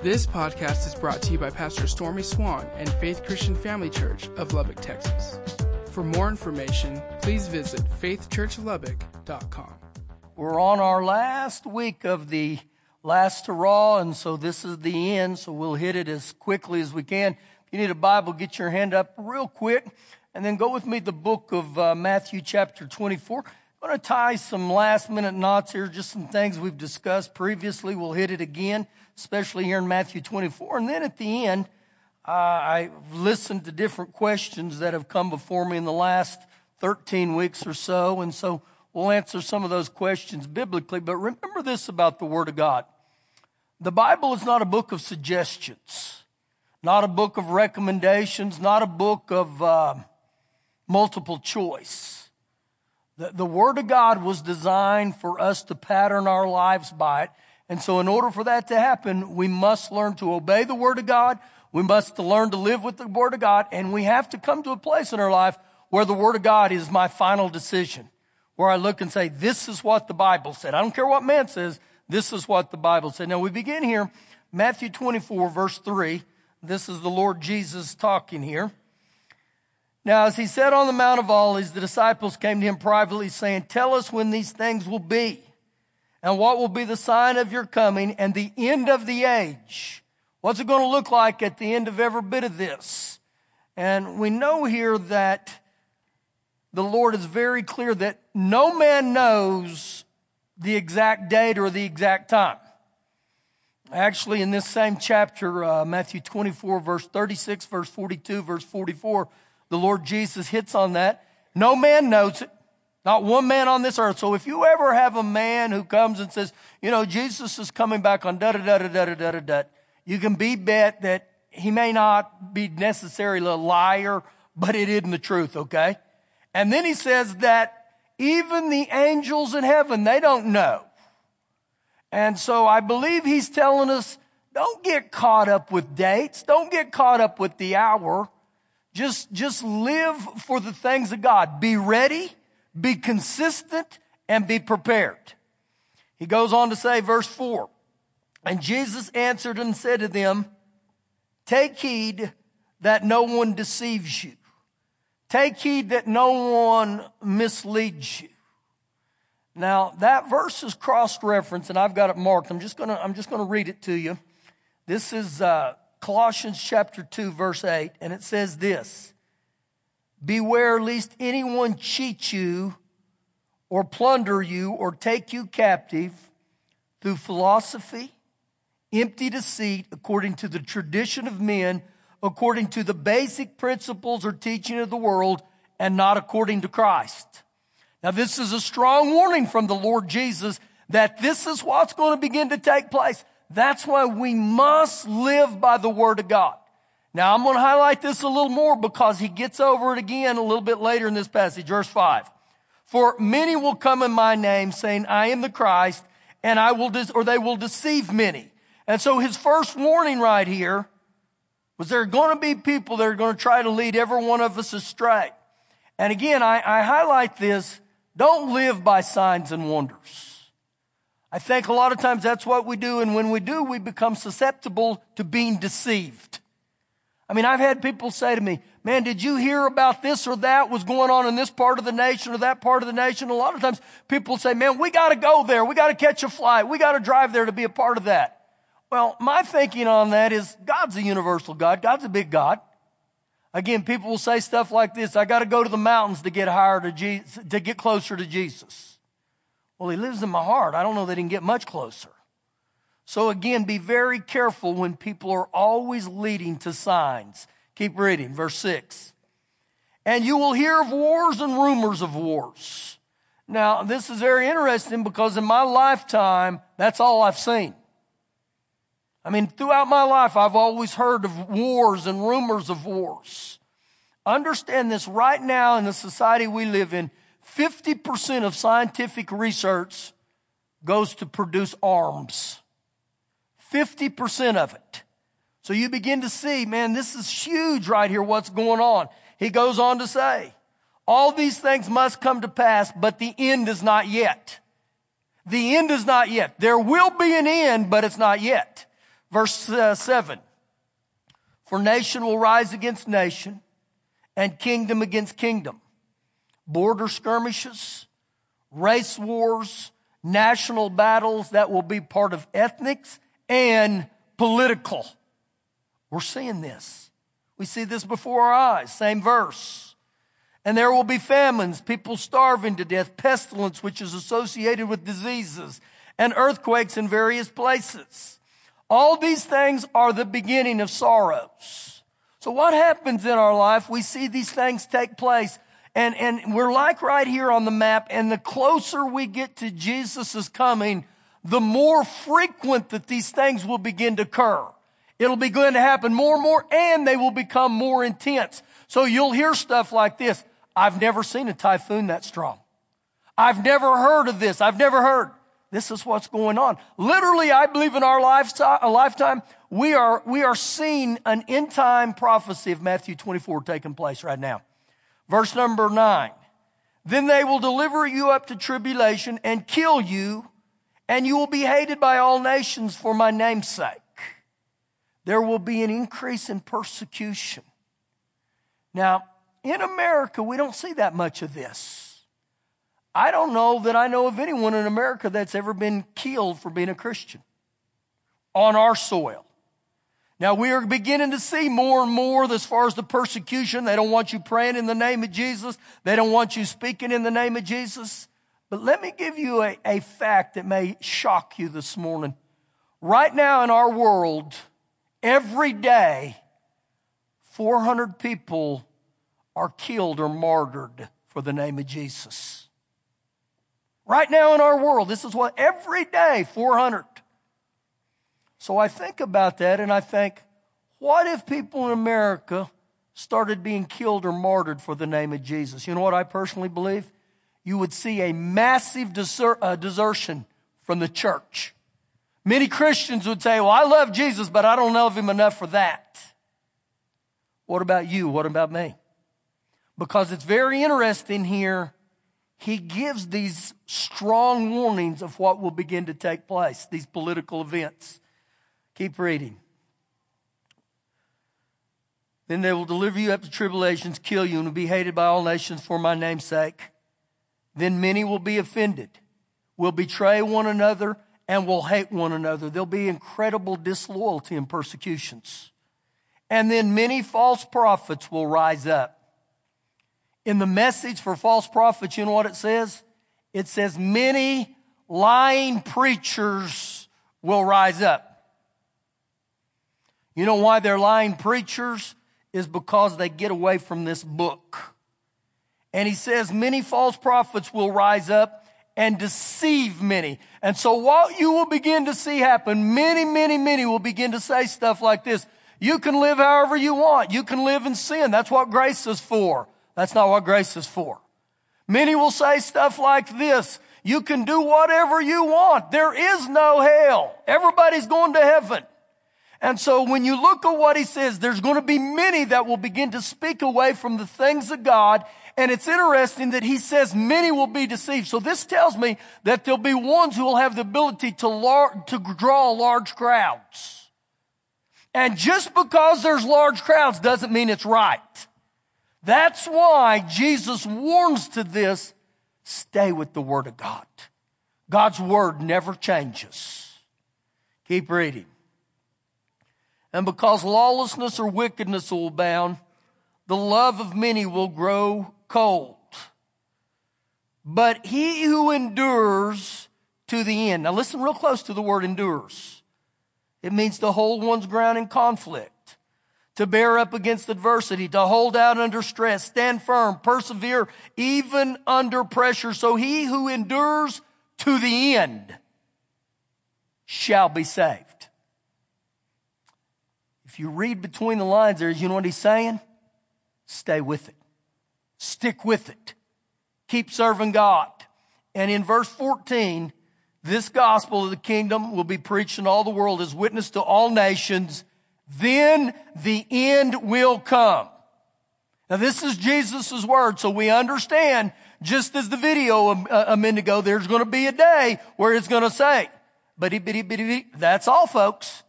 This podcast is brought to you by Pastor Stormy Swann and Faith Christian Family Church of Lubbock, Texas. For more information, please visit faithchurchlubbock.com. We're on our last week of the last hurrah, and so this is the end, so we'll hit it as quickly as we can. If you need a Bible, get your hand up real quick, and then go with me to the book of uh, Matthew, chapter 24. I'm going to tie some last minute knots here, just some things we've discussed previously. We'll hit it again, especially here in Matthew 24. And then at the end, uh, I've listened to different questions that have come before me in the last 13 weeks or so. And so we'll answer some of those questions biblically. But remember this about the Word of God the Bible is not a book of suggestions, not a book of recommendations, not a book of uh, multiple choice. The, the Word of God was designed for us to pattern our lives by it. And so, in order for that to happen, we must learn to obey the Word of God. We must learn to live with the Word of God. And we have to come to a place in our life where the Word of God is my final decision. Where I look and say, this is what the Bible said. I don't care what man says. This is what the Bible said. Now we begin here, Matthew 24, verse 3. This is the Lord Jesus talking here. Now, as he said on the Mount of Olives, the disciples came to him privately, saying, Tell us when these things will be, and what will be the sign of your coming and the end of the age. What's it going to look like at the end of every bit of this? And we know here that the Lord is very clear that no man knows the exact date or the exact time. Actually, in this same chapter, uh, Matthew 24, verse 36, verse 42, verse 44, the Lord Jesus hits on that. No man knows it. Not one man on this earth. So if you ever have a man who comes and says, you know, Jesus is coming back on da da da da da da da da, you can be bet that he may not be necessarily a liar, but it isn't the truth, okay? And then he says that even the angels in heaven, they don't know. And so I believe he's telling us, don't get caught up with dates. Don't get caught up with the hour. Just, just live for the things of God. Be ready, be consistent, and be prepared. He goes on to say, verse 4 And Jesus answered and said to them, Take heed that no one deceives you. Take heed that no one misleads you. Now, that verse is cross-referenced, and I've got it marked. I'm just gonna, I'm just gonna read it to you. This is, uh, Colossians chapter 2 verse 8, and it says this, Beware lest anyone cheat you or plunder you or take you captive through philosophy, empty deceit, according to the tradition of men, according to the basic principles or teaching of the world, and not according to Christ. Now this is a strong warning from the Lord Jesus that this is what's going to begin to take place. That's why we must live by the Word of God. Now I'm going to highlight this a little more because he gets over it again a little bit later in this passage, verse 5. For many will come in my name saying, I am the Christ, and I will, or they will deceive many. And so his first warning right here was there are going to be people that are going to try to lead every one of us astray. And again, I, I highlight this. Don't live by signs and wonders. I think a lot of times that's what we do, and when we do, we become susceptible to being deceived. I mean, I've had people say to me, man, did you hear about this or that was going on in this part of the nation or that part of the nation? A lot of times people say, man, we got to go there. We got to catch a flight. We got to drive there to be a part of that. Well, my thinking on that is God's a universal God. God's a big God. Again, people will say stuff like this. I got to go to the mountains to get higher to Jesus, to get closer to Jesus. Well, he lives in my heart. I don't know that he can get much closer. So again, be very careful when people are always leading to signs. Keep reading, verse 6. And you will hear of wars and rumors of wars. Now, this is very interesting because in my lifetime, that's all I've seen. I mean, throughout my life, I've always heard of wars and rumors of wars. Understand this right now in the society we live in, 50% of scientific research goes to produce arms. 50% of it. So you begin to see, man, this is huge right here, what's going on. He goes on to say, all these things must come to pass, but the end is not yet. The end is not yet. There will be an end, but it's not yet. Verse uh, 7 For nation will rise against nation, and kingdom against kingdom. Border skirmishes, race wars, national battles that will be part of ethnics and political. We're seeing this. We see this before our eyes. Same verse. And there will be famines, people starving to death, pestilence, which is associated with diseases, and earthquakes in various places. All these things are the beginning of sorrows. So what happens in our life? We see these things take place. And, and we're like right here on the map. And the closer we get to Jesus' coming, the more frequent that these things will begin to occur. It'll begin to happen more and more and they will become more intense. So you'll hear stuff like this. I've never seen a typhoon that strong. I've never heard of this. I've never heard. This is what's going on. Literally, I believe in our lifetime, we are, we are seeing an end time prophecy of Matthew 24 taking place right now. Verse number nine. Then they will deliver you up to tribulation and kill you, and you will be hated by all nations for my name's sake. There will be an increase in persecution. Now, in America, we don't see that much of this. I don't know that I know of anyone in America that's ever been killed for being a Christian on our soil. Now we are beginning to see more and more as far as the persecution. They don't want you praying in the name of Jesus. They don't want you speaking in the name of Jesus. But let me give you a, a fact that may shock you this morning. Right now in our world, every day, 400 people are killed or martyred for the name of Jesus. Right now in our world, this is what every day, 400. So I think about that and I think, what if people in America started being killed or martyred for the name of Jesus? You know what I personally believe? You would see a massive uh, desertion from the church. Many Christians would say, well, I love Jesus, but I don't love him enough for that. What about you? What about me? Because it's very interesting here. He gives these strong warnings of what will begin to take place, these political events. Keep reading. Then they will deliver you up to tribulations, kill you, and be hated by all nations for my name's sake. Then many will be offended, will betray one another, and will hate one another. There'll be incredible disloyalty and persecutions. And then many false prophets will rise up. In the message for false prophets, you know what it says? It says many lying preachers will rise up. You know why they're lying preachers? Is because they get away from this book. And he says many false prophets will rise up and deceive many. And so what you will begin to see happen, many, many, many will begin to say stuff like this. You can live however you want. You can live in sin. That's what grace is for. That's not what grace is for. Many will say stuff like this. You can do whatever you want. There is no hell. Everybody's going to heaven. And so when you look at what he says, there's going to be many that will begin to speak away from the things of God. And it's interesting that he says many will be deceived. So this tells me that there'll be ones who will have the ability to, lar- to draw large crowds. And just because there's large crowds doesn't mean it's right. That's why Jesus warns to this, stay with the Word of God. God's Word never changes. Keep reading. And because lawlessness or wickedness will abound, the love of many will grow cold. But he who endures to the end. Now listen real close to the word endures. It means to hold one's ground in conflict, to bear up against adversity, to hold out under stress, stand firm, persevere even under pressure. So he who endures to the end shall be saved If you read between the lines there, you know what he's saying? Stay with it. Stick with it. Keep serving God. And in verse 14, this gospel of the kingdom will be preached in all the world as witness to all nations. Then the end will come. Now this is Jesus' word, so we understand, just as the video a, a minute ago, there's going to be a day where it's going to say, but that's all folks.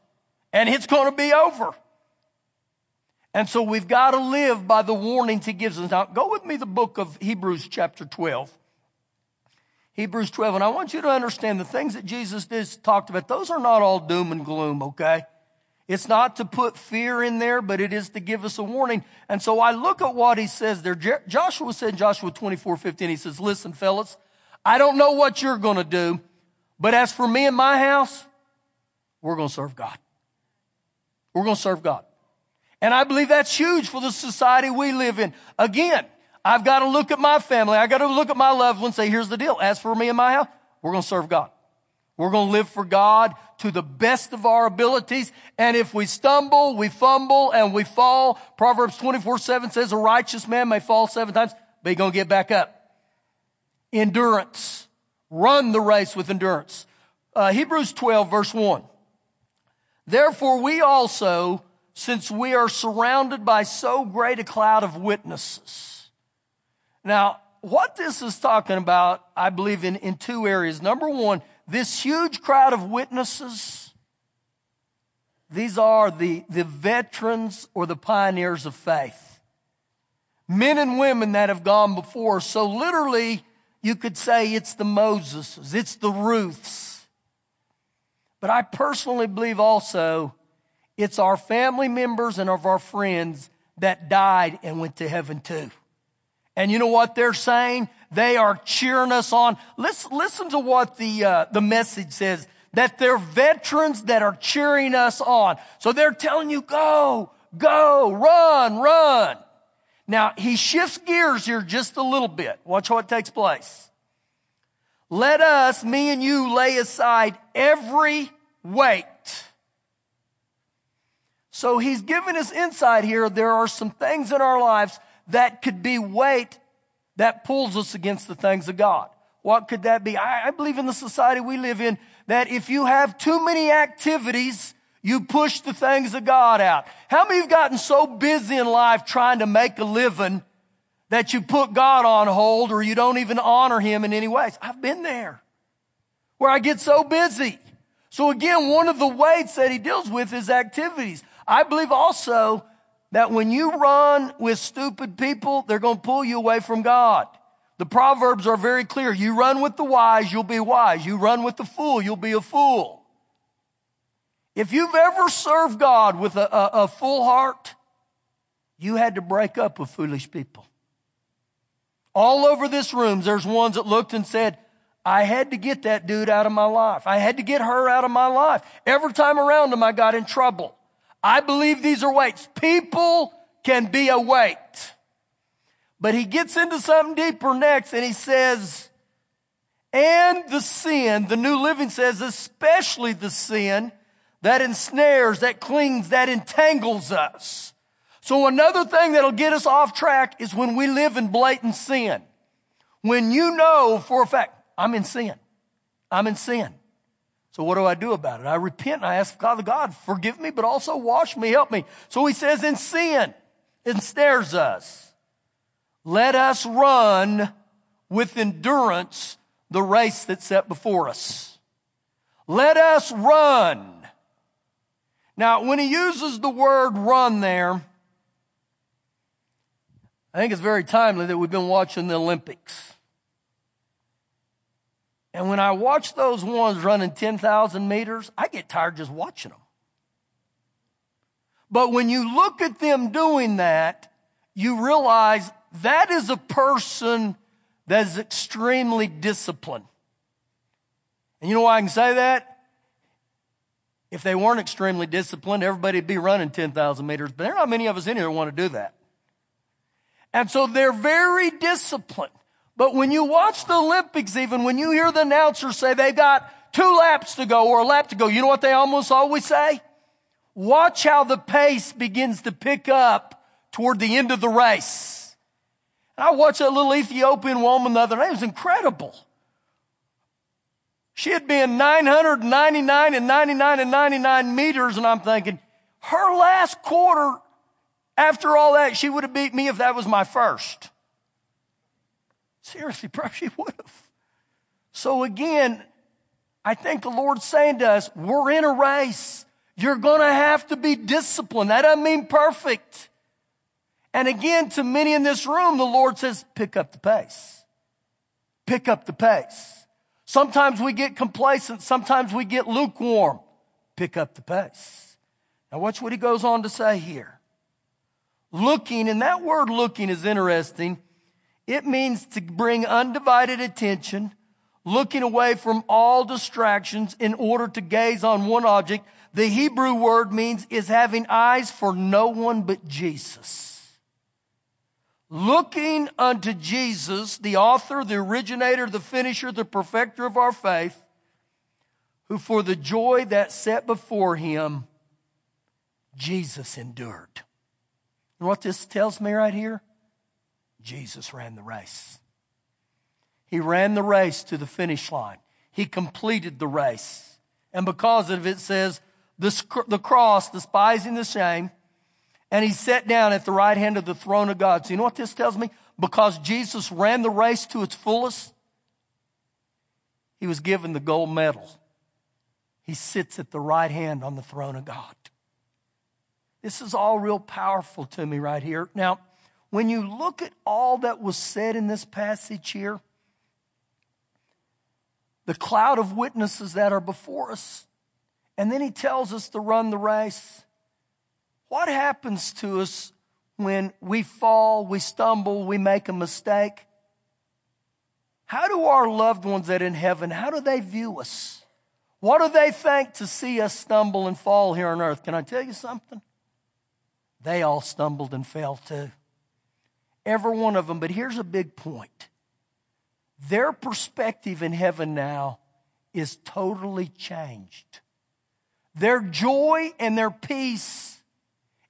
and it's going to be over. And so we've got to live by the warnings he gives us. Now, go with me the book of Hebrews chapter 12. Hebrews 12. And I want you to understand the things that Jesus did, talked about, those are not all doom and gloom, okay? It's not to put fear in there, but it is to give us a warning. And so I look at what he says there. Joshua said in Joshua 24, 15, he says, listen, fellas, I don't know what you're going to do, but as for me and my house, we're going to serve God. We're going to serve God. And I believe that's huge for the society we live in. Again, I've got to look at my family. I've got to look at my loved ones say, here's the deal. As for me and my house, we're going to serve God. We're going to live for God to the best of our abilities. And if we stumble, we fumble, and we fall, Proverbs 24, 7 says a righteous man may fall seven times, but he's going to get back up. Endurance. Run the race with endurance. Uh, Hebrews 12, verse 1. Therefore, we also, since we are surrounded by so great a cloud of witnesses. Now, what this is talking about, I believe, in, in two areas. Number one, this huge crowd of witnesses, these are the, the veterans or the pioneers of faith. Men and women that have gone before. So literally, you could say it's the Moseses, it's the Ruths. But I personally believe also it's our family members and of our friends that died and went to heaven too. And you know what they're saying? They are cheering us on. Listen, listen to what the, uh, the message says. That they're veterans that are cheering us on. So they're telling you, go, go, run, run. Now, he shifts gears here just a little bit. Watch what takes place. Let us, me and you, lay aside every weight so he's given us insight here. There are some things in our lives that could be weight that pulls us against the things of God. What could that be? I, I believe in the society we live in that if you have too many activities, you push the things of God out. How many have gotten so busy in life trying to make a living that you put God on hold or you don't even honor Him in any ways? I've been there where I get so busy. So again, one of the weights that He deals with is activities. I believe also that when you run with stupid people, they're going to pull you away from God. The Proverbs are very clear. You run with the wise, you'll be wise. You run with the fool, you'll be a fool. If you've ever served God with a, a, a full heart, you had to break up with foolish people. All over this room, there's ones that looked and said, I had to get that dude out of my life. I had to get her out of my life. Every time around him, I got in trouble. I believe these are weights. People can be a weight. But he gets into something deeper next and he says, and the sin, the New Living says, especially the sin that ensnares, that clings, that entangles us. So another thing that'll get us off track is when we live in blatant sin. When you know for a fact, I'm in sin. I'm in sin. So what do I do about it? I repent and I ask God, God, forgive me, but also wash me, help me. So he says in sin, it ensnares us. Let us run with endurance the race that's set before us. Let us run. Now, when he uses the word run there, I think it's very timely that we've been watching the Olympics. And when I watch those ones running 10,000 meters, I get tired just watching them. But when you look at them doing that, you realize that is a person that is extremely disciplined. And you know why I can say that? If they weren't extremely disciplined, everybody'd be running 10,000 meters. But there are not many of us in here who want to do that. And so they're very disciplined. But when you watch the Olympics, even when you hear the announcer say they've got two laps to go or a lap to go, you know what they almost always say? Watch how the pace begins to pick up toward the end of the race. And I watched that little Ethiopian woman the other day. It was incredible. She had been 999 and 99 and 99 meters, and I'm thinking, her last quarter, after all that, she would have beat me if that was my first. Seriously, probably she would have. So again, I think the Lord's saying to us, we're in a race. You're going to have to be disciplined. That doesn't mean perfect. And again, to many in this room, the Lord says, pick up the pace. Pick up the pace. Sometimes we get complacent. Sometimes we get lukewarm. Pick up the pace. Now watch what he goes on to say here. Looking, and that word looking is interesting. It means to bring undivided attention, looking away from all distractions in order to gaze on one object. The Hebrew word means is having eyes for no one but Jesus. Looking unto Jesus, the author, the originator, the finisher, the perfecter of our faith, who for the joy that set before him, Jesus endured. And what this tells me right here? Jesus ran the race. He ran the race to the finish line. He completed the race. And because of it says, the, the cross, despising the shame, and he sat down at the right hand of the throne of God. So you know what this tells me? Because Jesus ran the race to its fullest, he was given the gold medal. He sits at the right hand on the throne of God. This is all real powerful to me right here. Now, when you look at all that was said in this passage here, the cloud of witnesses that are before us, and then he tells us to run the race. What happens to us when we fall, we stumble, we make a mistake? How do our loved ones that in heaven, how do they view us? What do they think to see us stumble and fall here on earth? Can I tell you something? They all stumbled and fell too. Every one of them. But here's a big point their perspective in heaven now is totally changed. Their joy and their peace,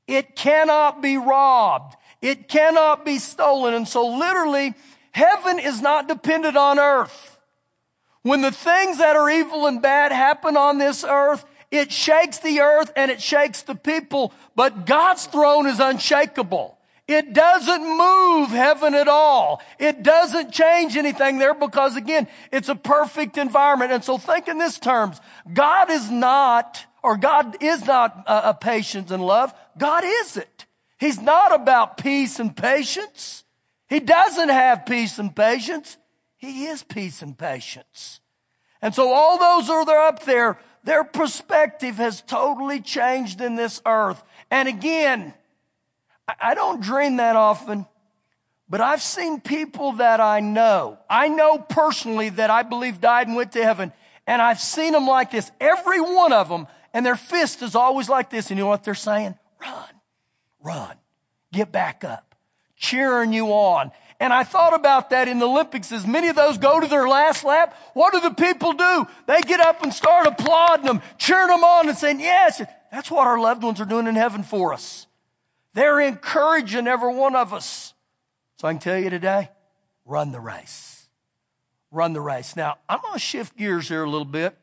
it cannot be robbed. It cannot be stolen. And so literally, heaven is not dependent on earth. When the things that are evil and bad happen on this earth, it shakes the earth and it shakes the people, but God's throne is unshakable. It doesn't move heaven at all. It doesn't change anything there because again, it's a perfect environment. And so think in this terms, God is not, or God is not a, a patience and love. God is it. He's not about peace and patience. He doesn't have peace and patience. He is peace and patience. And so all those that are up there their perspective has totally changed in this earth. And again, I don't dream that often, but I've seen people that I know. I know personally that I believe died and went to heaven. And I've seen them like this, every one of them, and their fist is always like this. And you know what they're saying? Run, run, get back up, cheering you on. And I thought about that in the Olympics. As many of those go to their last lap, what do the people do? They get up and start applauding them, cheering them on and saying, yes, that's what our loved ones are doing in heaven for us. They're encouraging every one of us. So I can tell you today, run the race. Run the race. Now, I'm going to shift gears here a little bit.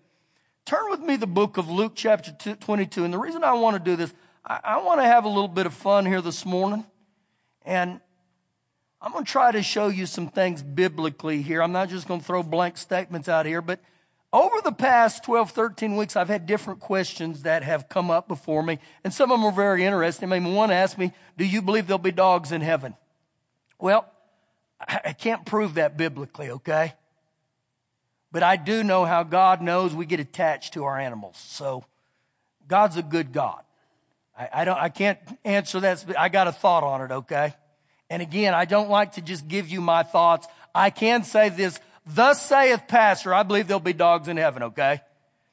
Turn with me the book of Luke chapter 22. And the reason I want to do this, I, I want to have a little bit of fun here this morning. And I'm going to try to show you some things biblically here. I'm not just going to throw blank statements out here, but over the past 12, 13 weeks, I've had different questions that have come up before me, and some of them are very interesting. I mean, one asked me, Do you believe there'll be dogs in heaven? Well, I can't prove that biblically, okay? But I do know how God knows we get attached to our animals. So God's a good God. I, I don't I can't answer that. I got a thought on it, okay? And again, I don't like to just give you my thoughts. I can say this, thus saith pastor, I believe there'll be dogs in heaven, okay?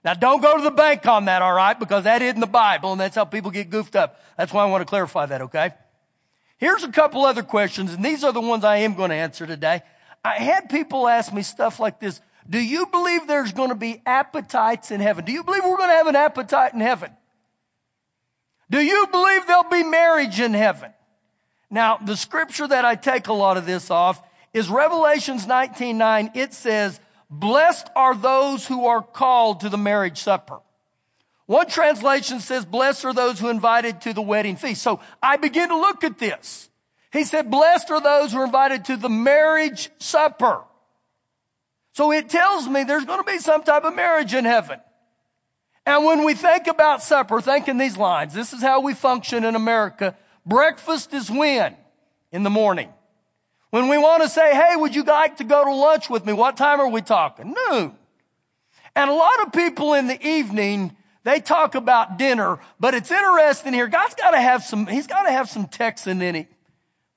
Now don't go to the bank on that, all right? Because that isn't the Bible and that's how people get goofed up. That's why I want to clarify that, okay? Here's a couple other questions and these are the ones I am going to answer today. I had people ask me stuff like this. Do you believe there's going to be appetites in heaven? Do you believe we're going to have an appetite in heaven? Do you believe there'll be marriage in heaven? Now, the scripture that I take a lot of this off is Revelations 19, 9. It says, blessed are those who are called to the marriage supper. One translation says, blessed are those who are invited to the wedding feast. So I begin to look at this. He said, blessed are those who are invited to the marriage supper. So it tells me there's going to be some type of marriage in heaven. And when we think about supper, think in these lines. This is how we function in America. Breakfast is when? In the morning. When we want to say, hey, would you like to go to lunch with me? What time are we talking? Noon. And a lot of people in the evening, they talk about dinner, but it's interesting here. God's got to have some, he's got to have some Texan in it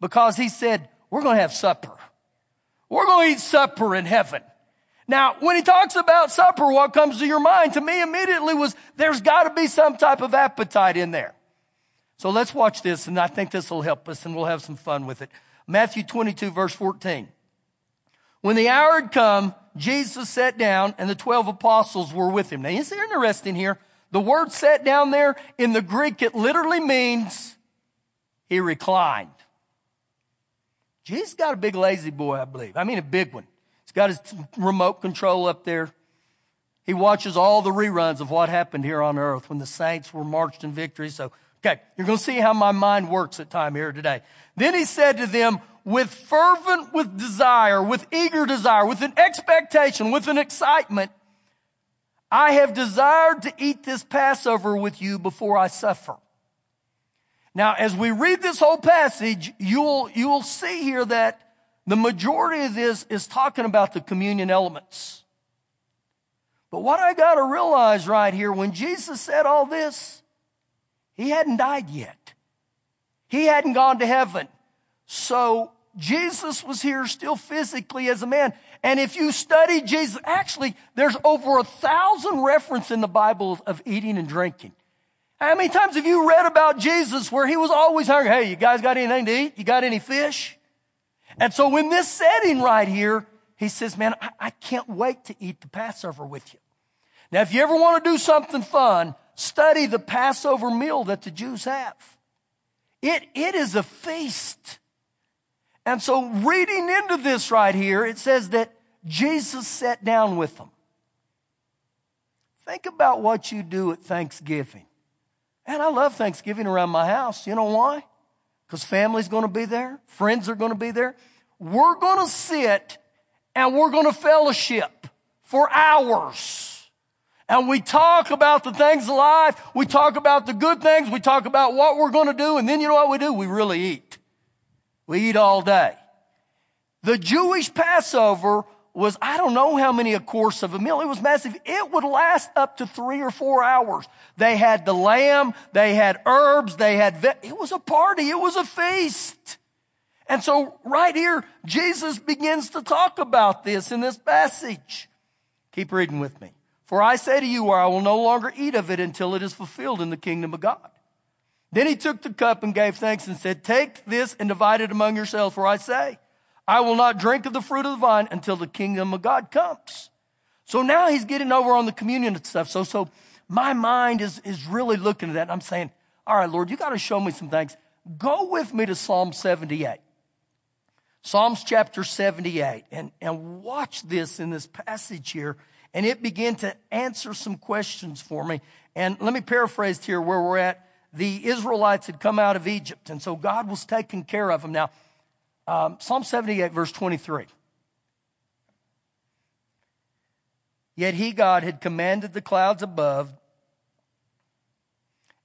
because he said, we're going to have supper. We're going to eat supper in heaven. Now, when he talks about supper, what comes to your mind to me immediately was there's got to be some type of appetite in there. So let's watch this, and I think this will help us, and we'll have some fun with it. Matthew 22, verse 14. When the hour had come, Jesus sat down, and the 12 apostles were with him. Now, is it interesting here? The word sat down there in the Greek, it literally means he reclined. Jesus got a big La-Z-Boy, I believe. I mean, a big one He's got his remote control up there. He watches all the reruns of what happened here on earth when the saints were marched in victory. So, okay, you're going to see how my mind works at time here today. Then he said to them, with fervent, with desire, with eager desire, with an expectation, with an excitement, I have desired to eat this Passover with you before I suffer. Now, as we read this whole passage, you'll, you'll see here that the majority of this is talking about the communion elements. But what I got to realize right here, when Jesus said all this, he hadn't died yet. He hadn't gone to heaven. So Jesus was here still physically as a man. And if you study Jesus, actually, there's over a thousand references in the Bible of eating and drinking. How many times have you read about Jesus where he was always hungry? Hey, you guys got anything to eat? You got any fish? And so in this setting right here, he says, man, I, I can't wait to eat the Passover with you. Now, if you ever want to do something fun, study the Passover meal that the Jews have. It, it is a feast. And so reading into this right here, it says that Jesus sat down with them. Think about what you do at Thanksgiving. And I love Thanksgiving around my house. You know why? because family's going to be there, friends are going to be there. We're going to sit and we're going to fellowship for hours. And we talk about the things of life. We talk about the good things. We talk about what we're going to do. And then you know what we do? We really eat. We eat all day. The Jewish Passover was, I don't know how many a course of a meal. It was massive. It would last up to three or four hours. They had the lamb, they had herbs, they had, ve- it was a party, it was a feast. And so right here, Jesus begins to talk about this in this passage. Keep reading with me. For I say to you, I will no longer eat of it until it is fulfilled in the kingdom of God. Then he took the cup and gave thanks and said, take this and divide it among yourselves, for I say, I will not drink of the fruit of the vine until the kingdom of God comes. So now he's getting over on the communion stuff. So, so my mind is, is really looking at that. And I'm saying, all right, Lord, you got to show me some things. Go with me to Psalm 78. Psalms chapter 78 and, and watch this in this passage here. And it began to answer some questions for me. And let me paraphrase here where we're at. The Israelites had come out of Egypt. And so God was taking care of them. Now, um, Psalm 78, verse 23. Yet he, God, had commanded the clouds above,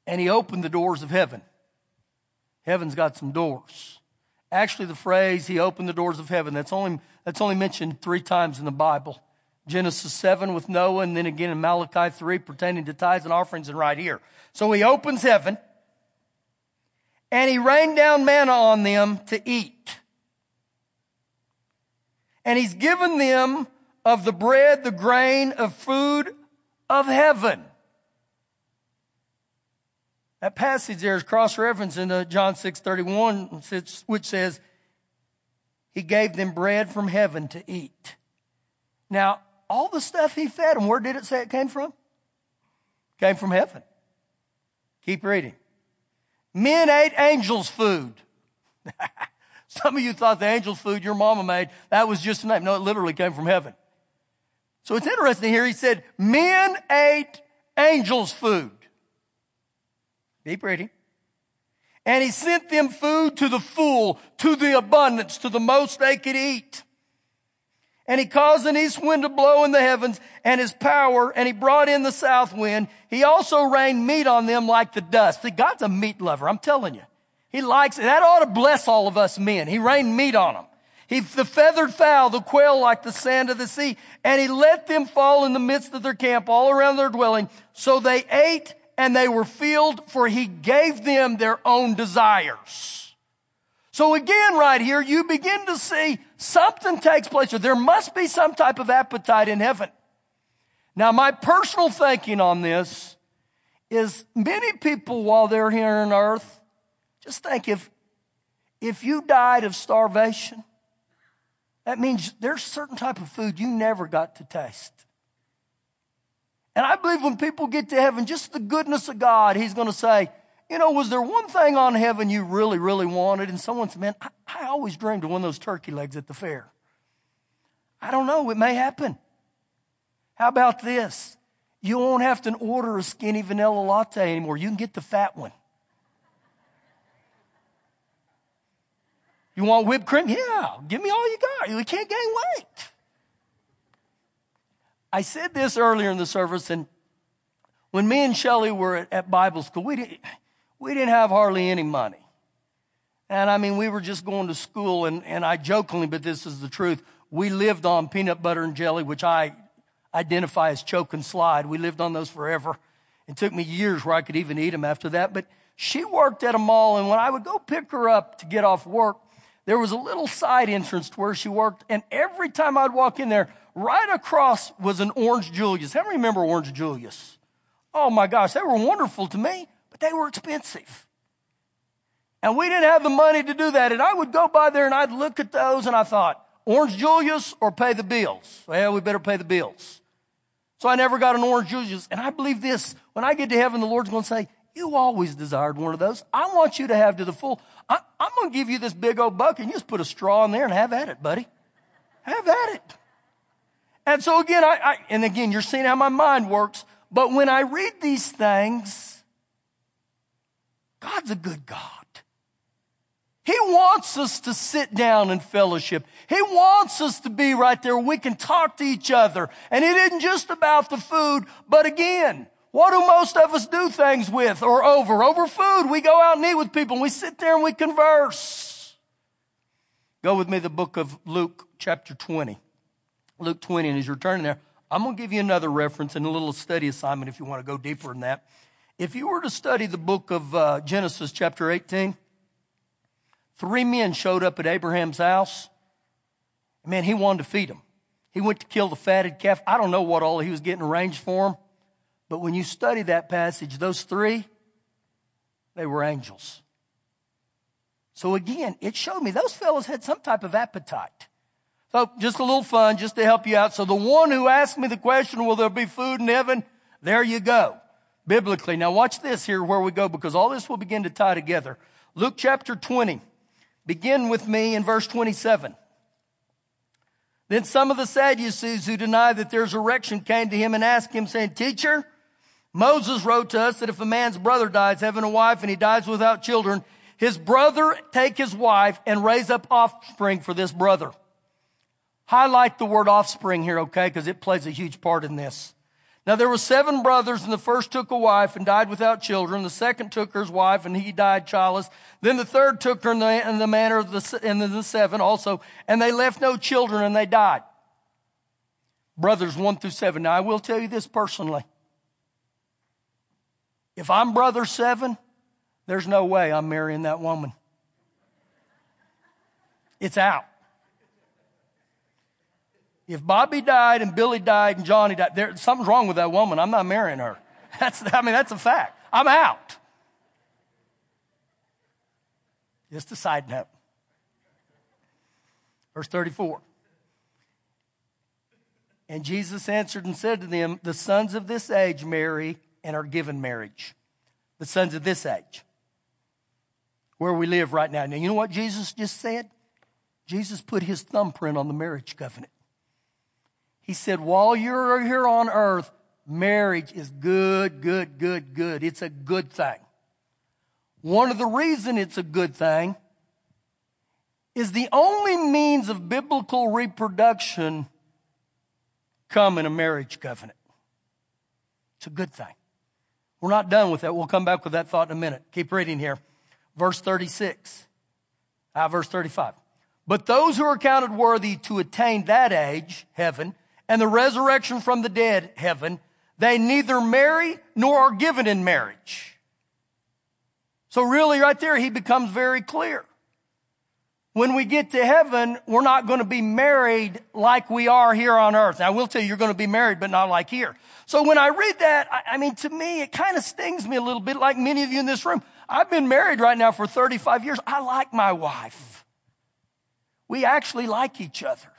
and he opened the doors of heaven. Heaven's got some doors. Actually, the phrase, he opened the doors of heaven, that's only, that's only mentioned three times in the Bible. Genesis 7 with Noah, and then again in Malachi 3 pertaining to tithes and offerings, and right here. So he opens heaven, and he rained down manna on them to eat and he's given them of the bread, the grain of food of heaven. That passage there is cross-referenced into John 6 31, which says, He gave them bread from heaven to eat. Now, all the stuff he fed them, where did it say it came from? Came from heaven. Keep reading. Men ate angels' food. Some of you thought the angel's food your mama made, that was just a name. No, it literally came from heaven. So it's interesting here. He said, men ate angels' food. Keep reading. And he sent them food to the full, to the abundance, to the most they could eat. And he caused an east wind to blow in the heavens and his power, and he brought in the south wind. He also rained meat on them like the dust. See, God's a meat lover, I'm telling you. He likes it. That ought to bless all of us men. He rained meat on them. He, the feathered fowl, the quail like the sand of the sea, and he let them fall in the midst of their camp all around their dwelling. So they ate and they were filled, for he gave them their own desires. So again, right here, you begin to see something takes place. There must be some type of appetite in heaven. Now, my personal thinking on this is many people while they're here on earth, just think if, if you died of starvation, that means there's certain type of food you never got to taste. And I believe when people get to heaven, just the goodness of God, He's going to say, you know, was there one thing on heaven you really, really wanted? And someone said, man, I, I always dreamed of one of those turkey legs at the fair. I don't know. It may happen. How about this? You won't have to order a skinny vanilla latte anymore. You can get the fat one. You want whipped cream? Yeah, give me all you got. You can't gain weight. I said this earlier in the service, and when me and Shelly were at, at Bible school, we didn't, we didn't have hardly any money. And I mean, we were just going to school, and, and I jokingly, but this is the truth, we lived on peanut butter and jelly, which I identify as choke and slide. We lived on those forever. It took me years where I could even eat them after that. But she worked at a mall, and when I would go pick her up to get off work, there was a little side entrance to where she worked, and every time I'd walk in there, right across was an Orange Julius. How many remember Orange Julius? Oh my gosh, they were wonderful to me, they were expensive. And we didn't have the money to do that. And I would go by there and I'd look at those and I thought, Orange Julius or pay the bills? Well, we better pay the bills. So I never got an Orange Julius. And I believe this, when I get to heaven, the Lord's going to say, you always desired one of those. I want you to have to the full. I, am going to give you this big old bucket. And you just put a straw in there and have at it, buddy. Have at it. And so again, I, I, and again, you're seeing how my mind works. But when I read these things, God's a good God. He wants us to sit down and fellowship. He wants us to be right there. We can talk to each other. And it isn't just about the food, but again, what do most of us do things with or over? Over food. We go out and eat with people and we sit there and we converse. Go with me the book of Luke chapter 20. Luke 20, and as you're turning there, I'm going to give you another reference and a little study assignment if you want to go deeper in that. If you were to study the book of uh, Genesis chapter 18, three men showed up at Abraham's house. Man, he wanted to feed them. He went to kill the fatted calf. I don't know what all he was getting arranged for them. But when you study that passage, those three, they were angels. So again, it showed me those fellows had some type of appetite. So just a little fun, just to help you out. So the one who asked me the question, will there be food in heaven? There you go. Biblically. Now watch this here where we go because all this will begin to tie together. Luke chapter 20. Begin with me in verse 27. Then some of the Sadducees who deny that there's erection came to him and asked him saying, teacher, Moses wrote to us that if a man's brother dies having a wife and he dies without children, his brother take his wife and raise up offspring for this brother. Highlight the word offspring here, okay? Because it plays a huge part in this. Now there were seven brothers and the first took a wife and died without children. The second took her wife and he died childless. Then the third took her in the, in the manner of the, and the seven also, and they left no children and they died. Brothers one through seven. Now I will tell you this personally. If I'm brother seven, there's no way I'm marrying that woman. It's out. If Bobby died and Billy died and Johnny died, there, something's wrong with that woman. I'm not marrying her. That's, I mean, that's a fact. I'm out. Just a side note. Verse 34. And Jesus answered and said to them, The sons of this age marry and are given marriage. The sons of this age, where we live right now. Now, you know what Jesus just said? Jesus put his thumbprint on the marriage covenant. He said, while you're here on earth, marriage is good, good, good, good. It's a good thing. One of the reason it's a good thing is the only means of biblical reproduction come in a marriage covenant. It's a good thing. We're not done with that. We'll come back with that thought in a minute. Keep reading here. Verse 36. Ah, verse 35. But those who are counted worthy to attain that age, heaven, and the resurrection from the dead, heaven, they neither marry nor are given in marriage. So really right there, he becomes very clear. When we get to heaven, we're not going to be married like we are here on earth. Now, I will tell you, you're going to be married, but not like here. So when I read that, I, I mean, to me, it kind of stings me a little bit, like many of you in this room. I've been married right now for 35 years. I like my wife. We actually like each other.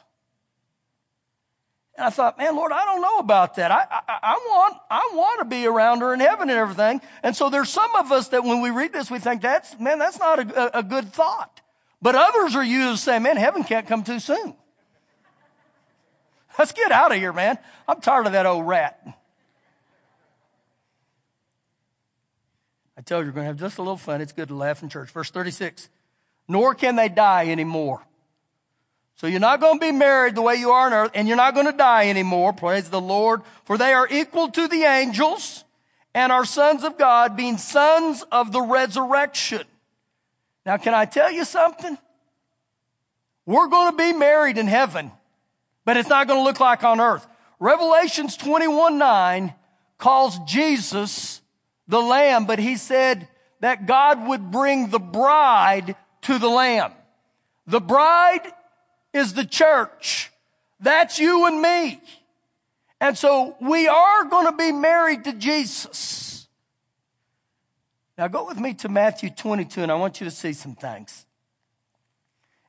And I thought, man, Lord, I don't know about that. I, I, I, want, I want to be around her in heaven and everything. And so there's some of us that when we read this, we think that's, man, that's not a, a good thought. But others are used to say, man, heaven can't come too soon. Let's get out of here, man. I'm tired of that old rat. I tell you, you're going to have just a little fun. It's good to laugh in church. Verse 36. Nor can they die anymore. So you're not going to be married the way you are on earth, and you're not going to die anymore. Praise the Lord. For they are equal to the angels and are sons of God, being sons of the resurrection. Now, can I tell you something? We're going to be married in heaven, but it's not going to look like on earth. Revelations 21 9 calls Jesus the Lamb, but he said that God would bring the bride to the Lamb. The bride is the church. That's you and me. And so we are going to be married to Jesus. Now go with me to Matthew 22 and I want you to see some things.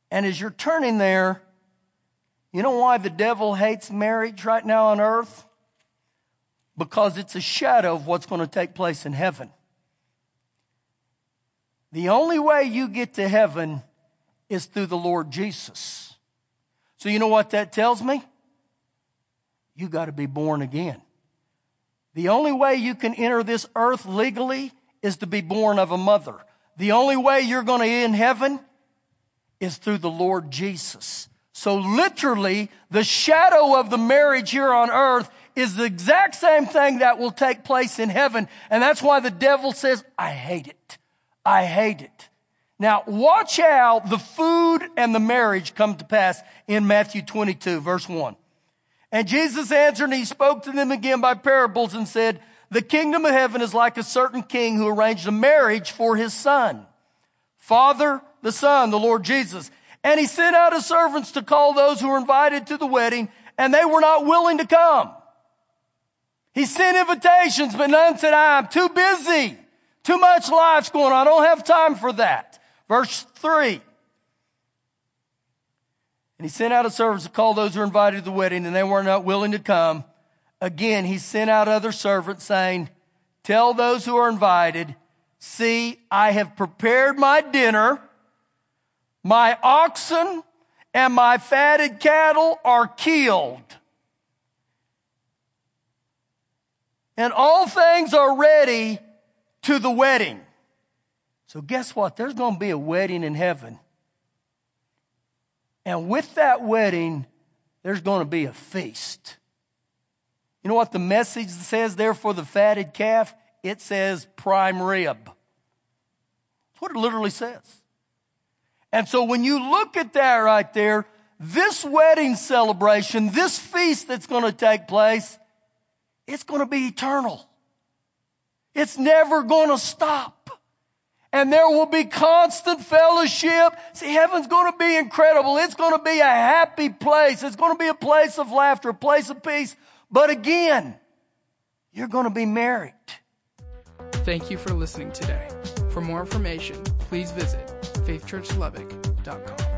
And as you're turning there, you know why the devil hates marriage right now on earth? Because it's a shadow of what's going to take place in heaven. The only way you get to heaven is through the Lord Jesus. So you know what that tells me? You got to be born again. The only way you can enter this earth legally is to be born of a mother. The only way you're going to in heaven is through the Lord Jesus. So literally, the shadow of the marriage here on earth is the exact same thing that will take place in heaven. And that's why the devil says, I hate it. I hate it. Now, watch how the food and the marriage come to pass in Matthew 22, verse 1. And Jesus answered and he spoke to them again by parables and said, the kingdom of heaven is like a certain king who arranged a marriage for his son. Father, the son, the Lord Jesus. And he sent out his servants to call those who were invited to the wedding, and they were not willing to come. He sent invitations, but none said, I'm too busy. Too much life's going on. I don't have time for that. Verse three. And he sent out a servant to call those who were invited to the wedding, and they were not willing to come. Again, he sent out other servants saying, Tell those who are invited, see, I have prepared my dinner. My oxen and my fatted cattle are killed. And all things are ready to the wedding. So guess what? There's going to be a wedding in heaven. And with that wedding, there's going to be a feast. You know what the message says there for the fatted calf? It says prime rib. That's what it literally says. And so when you look at that right there, this wedding celebration, this feast that's going to take place, it's going to be eternal. It's never going to stop. And there will be constant fellowship. See, heaven's going to be incredible. It's going to be a happy place. It's going to be a place of laughter, a place of peace, but again, you're going to be married. Thank you for listening today. For more information, please visit faithchurchlubbock.com.